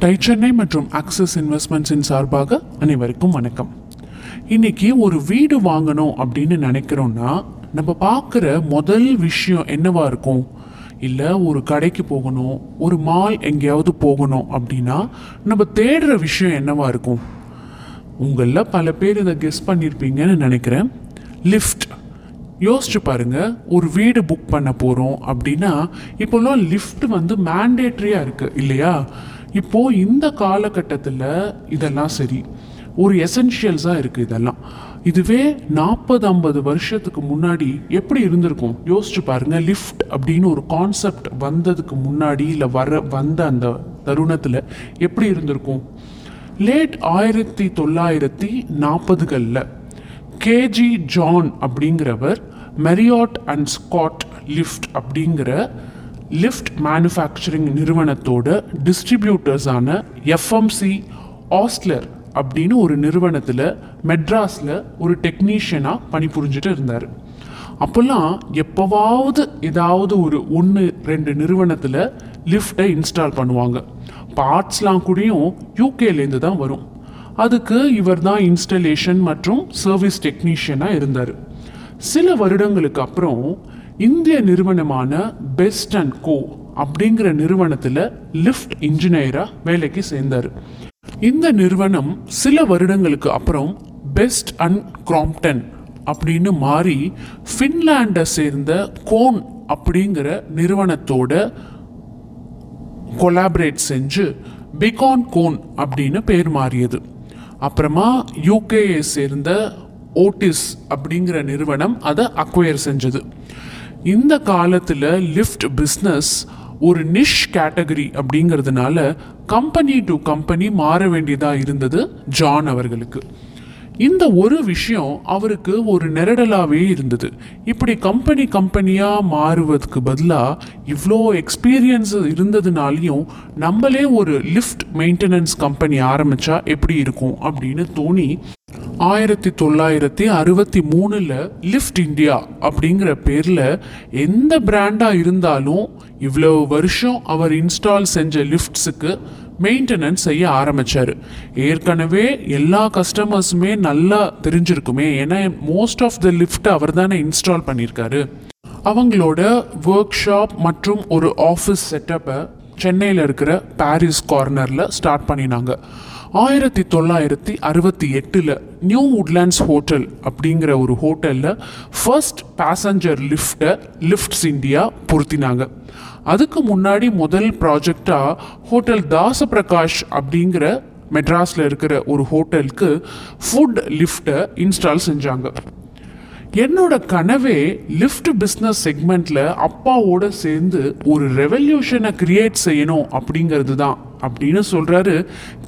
Tie Chennai மற்றும் axis இன்வெஸ்ட்மெண்ட்ஸின் சார்பாக அனைவருக்கும் வணக்கம். இன்னைக்கு ஒரு வீடு வாங்கணும் அப்படின்னு நினைக்கிறோம்னா நம்ம பார்க்குற முதல் விஷயம் என்னவா இருக்கும்? இல்லை ஒரு கடைக்கு போகணும் ஒரு மால் எங்கேயாவது போகணும் அப்படின்னா நம்ம தேடுற விஷயம் என்னவா இருக்கும்? உங்களில் பல பேர் இதை கெஸ் பண்ணியிருப்பீங்கன்னு நினைக்கிறேன். லிஃப்ட் யோசிச்சு பாருங்க ஒரு வீடு புக் பண்ண போகிறோம் அப்படின்னா இப்போல்லாம் லிஃப்ட் வந்து மேண்டேட்ரியாக இருக்குது இல்லையா? இப்போ இந்த காலகட்டத்தில் இதெல்லாம் சரி. ஒரு எசென்ஷியல்ஸாக இருக்குது இதெல்லாம். இதுவே நாற்பது ஐம்பது வருஷத்துக்கு முன்னாடி எப்படி இருந்திருக்கும்? யோசிச்சு பாருங்க லிஃப்ட் அப்படின்னு ஒரு கான்செப்ட் வந்ததுக்கு முன்னாடி இல்லை வர வந்த அந்த தருணத்தில் எப்படி இருந்திருக்கும்? லேட் ஆயிரத்தி தொள்ளாயிரத்தி நாற்பதுகளில் கேஜி ஜான் அப்படிங்கிறவர் மெரியாட் அண்ட் ஸ்காட் லிஃப்ட் அப்படிங்கிற லிஃப்ட் மேனுஃபேக்சரிங் நிறுவனத்தோட டிஸ்ட்ரிபியூட்டர்ஸான எஃப்எம்சி ஆஸ்லர் அப்படின்னு ஒரு நிறுவனத்தில் மெட்ராஸில் ஒரு டெக்னீஷியனாக பணிபுரிஞ்சுட்டு இருந்தார். அப்போல்லாம் எப்போவாவது ஏதாவது ஒரு ஒன்று ரெண்டு நிறுவனத்தில் லிஃப்ட்டை இன்ஸ்டால் பண்ணுவாங்க. பார்ட்ஸ்லாம் கூடயும் யூகேலேருந்து தான் வரும். அதுக்கு இவர் தான் இன்ஸ்டலேஷன் மற்றும் சர்வீஸ் டெக்னீஷியனாக இருந்தார். சில வருடங்களுக்கு அப்புறம் இந்திய நிறுவனமான பெஸ்ட் அண்ட் கோ அப்படிங்கிற நிறுவனத்தில் லிஃப்ட் இன்ஜினியராக வேலைக்கு சேர்ந்தார். இந்த நிறுவனம் சில வருடங்களுக்கு அப்புறம் பெஸ்ட் அண்ட் கிராம்ப்டன் அப்படின்னு மாறி ஃபின்லாண்டை சேர்ந்த கோன் அப்படிங்கிற நிறுவனத்தோட கொலாபரேட் செஞ்சு பிகான் கோன் அப்படின்னு பேர் மாறியது. அப்புறமா யூகேயை சேர்ந்த ஓட்டிஸ் அப்படிங்கிற நிறுவனம் அதை அக்வயர் செஞ்சது. இந்த காலத்தில் லிஃப்ட் பிஸ்னஸ் ஒரு நிஷ் கேட்டகரி அப்படிங்கிறதுனால கம்பெனி டு கம்பெனி மாற வேண்டியதாக இருந்தது ஜான் அவர்களுக்கு. இந்த ஒரு விஷயம் அவருக்கு ஒரு நெருடலாகவே இருந்தது. இப்படி கம்பெனி கம்பெனியாக மாறுவதுக்கு பதிலாக இவ்வளோ எக்ஸ்பீரியன்ஸ் இருந்ததுனாலையும் நம்மளே ஒரு லிஃப்ட் மெயின்டெனன்ஸ் கம்பெனி ஆரம்பித்தா எப்படி இருக்கும் அப்படின்னு தோணி ஆயிரத்தி தொள்ளாயிரத்தி அறுபத்தி மூணில் லிஃப்ட் இந்தியா அப்படிங்கிற பேரில் எந்த பிராண்டாக இருந்தாலும் இவ்வளோ வருஷம் அவர் இன்ஸ்டால் செஞ்ச லிஃப்ட்ஸுக்கு மெயின்டெனன்ஸ் செய்ய ஆரம்பித்தார் ஏற்கனவே எல்லா கஸ்டமர்ஸுமே நல்லா தெரிஞ்சிருக்குமே. ஏன்னா மோஸ்ட் ஆஃப் த லிஃப்ட் அவர் தானே இன்ஸ்டால் பண்ணியிருக்காரு. அவங்களோட ஒர்க் ஷாப் மற்றும் ஒரு ஆஃபீஸ் செட்டப்பை சென்னையில் இருக்கிற பாரிஸ் கார்னரில் ஸ்டார்ட் பண்ணினாங்க. ஆயிரத்தி தொள்ளாயிரத்தி அறுபத்தி எட்டில் நியூ உட்லேண்ட்ஸ் ஹோட்டல் அப்படிங்கிற ஒரு ஹோட்டலில் ஃபர்ஸ்ட் பேசஞ்சர் லிஃப்ட்டை லிஃப்ட்ஸ் இந்தியா பொருத்தினாங்க. அதுக்கு முன்னாடி முதல் ப்ராஜெக்டாக ஹோட்டல் தாசபிரகாஷ் அப்படிங்கிற மெட்ராஸில் இருக்கிற ஒரு ஹோட்டலுக்கு ஃபுட் லிஃப்ட்டை இன்ஸ்டால் செஞ்சாங்க. என்னோட கனவே லிஃப்ட் பிஸ்னஸ் செக்மெண்ட்ல அப்பாவோட சேர்ந்து ஒரு ரெவல்யூஷனை கிரியேட் செய்யணும் அப்படிங்கிறது தான் அப்படின்னு சொல்றாரு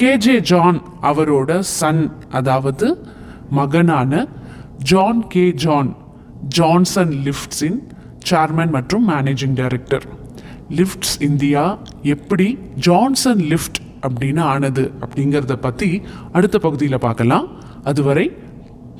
கேஜே ஜான் அவரோட சன் அதாவது மகனான ஜான் கே ஜான் ஜான்சன் லிஃப்ட்ஸின் சேர்மன் மற்றும் மேனேஜிங் டைரக்டர் லிஃப்ட்ஸ் இந்தியா எப்படி ஜான்சன் லிஃப்ட் அப்படின்னு ஆனது அப்படிங்கிறத பற்றி அடுத்த பகுதியில் பார்க்கலாம். அதுவரை